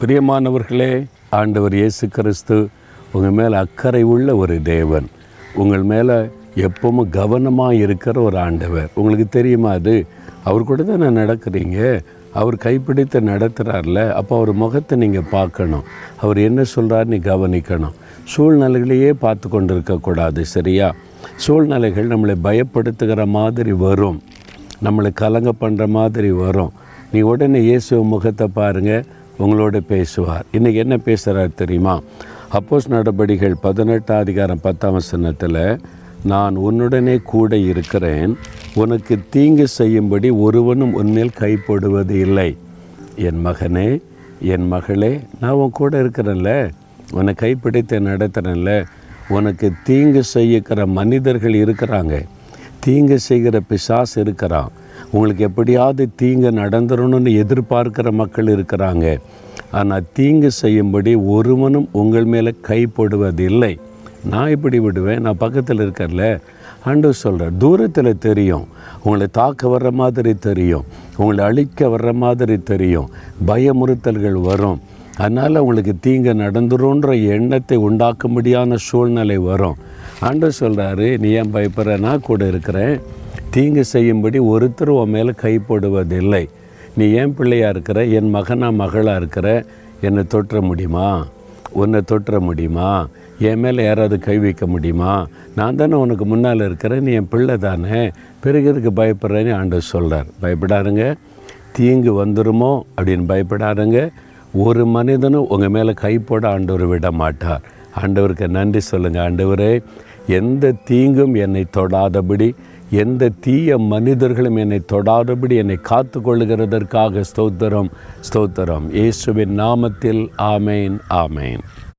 பிரியமானவர்களே ஆண்டவர் இயேசு கிறிஸ்து உங்கள் மேலே அக்கறை உள்ள ஒரு தேவன். உங்கள் மேலே எப்பவும் கவனமாக இருக்கிற ஒரு ஆண்டவர். உங்களுக்கு தெரியுமா அது? அவர் கூட தானே நடக்கிறீங்க? அவர் கைப்பிடித்து நடத்துகிறார்ல அப்போ அவர் முகத்தை நீங்கள் பார்க்கணும். அவர் என்ன சொல்கிறார் நீ கவனிக்கணும். சூழ்நிலைகளையே பார்த்து கொண்டு இருக்கக்கூடாது சரியா? சூழ்நிலைகள் நம்மளை பயப்படுத்துகிற மாதிரி வரும். நம்மளை கலங்க பண்ணுற மாதிரி வரும். நீ உடனே இயேசு முகத்தை பாருங்கள் உங்களோட பேசுவார். இன்றைக்கி என்ன பேசுகிறார் தெரியுமா? அப்போஸ் நடபடிகள் பதினெட்டாம் அதிகாரம் பத்தாம் வசனத்தில் நான் உன்னுடனே கூட இருக்கிறேன். உனக்கு தீங்கு செய்யும்படி ஒருவனும் உன்மேல் கைப்படுவது இல்லை. என் மகனே என் மகளே நான் உன் கூட இருக்கிறேன்ல. உன்னை கைப்பிடித்து நடத்துகிறேன்ல உனக்கு தீங்கு செய்யக்கிற மனிதர்கள் இருக்கிறாங்க. தீங்கு செய்கிற பிசாஸ் இருக்கிறான். உங்களுக்கு எப்படியாவது தீங்கு நடந்துடணும்னு எதிர்பார்க்கிற மக்கள் இருக்கிறாங்க. ஆனால் தீங்கு செய்யும்படி ஒருவனும் உங்கள் மேலே கைப்படுவதில்லை. நான் இப்படி விடுவேன் நான் பக்கத்தில் இருக்கேன்ல. ஆண்டு சொல்கிறேன் தூரத்தில் தெரியும். உங்களை தாக்க வர்ற மாதிரி தெரியும். உங்களை அழிக்க வர்ற மாதிரி தெரியும். பயமுறுத்தல்கள் வரும். அதனால் உங்களுக்கு தீங்கு நடந்துருன்ற எண்ணத்தை உண்டாக்கும்படியான சூழ்நிலை வரும். ஆண்டு சொல்கிறாரு நீ ஏன் பயப்படுற நான் கூட இருக்கிறேன். தீங்கு செய்யும்படி ஒருத்தர் உன் மேலே கைப்படுவதில்லை நீ ஏன் பிள்ளையாக இருக்கிற? என் மகனா மகளாக இருக்கிற? என்னை தொற்ற முடியுமா? உன்னை தொற்ற முடியுமா? என் மேலே யாராவது கை வைக்க முடியுமா? நான் தானே உனக்கு முன்னால் இருக்கிறேன் நீ என் பிள்ளை தானே? பிறகு பயப்படுறேன்னு ஆண்டவர் சொல்கிறார் பயப்படாருங்க. தீங்கு வந்துருமோ அப்படின்னு பயப்படாருங்க. ஒரு மனிதனும் உங்கள் மேலே கை போட ஆண்டவர் விட மாட்டார் ஆண்டவருக்கு நன்றி சொல்லுங்கள் ஆண்டவரே. எந்த தீங்கும் என்னை தொடாதபடி எந்த தீய மனிதர்களும் என்னை தொடாதபடி என்னை காத்து கொள்ளுகிறதற்காக ஸ்தோத்திரம் ஸ்தோத்திரம். இயேசுவின் நாமத்தில் ஆமேன் ஆமேன்.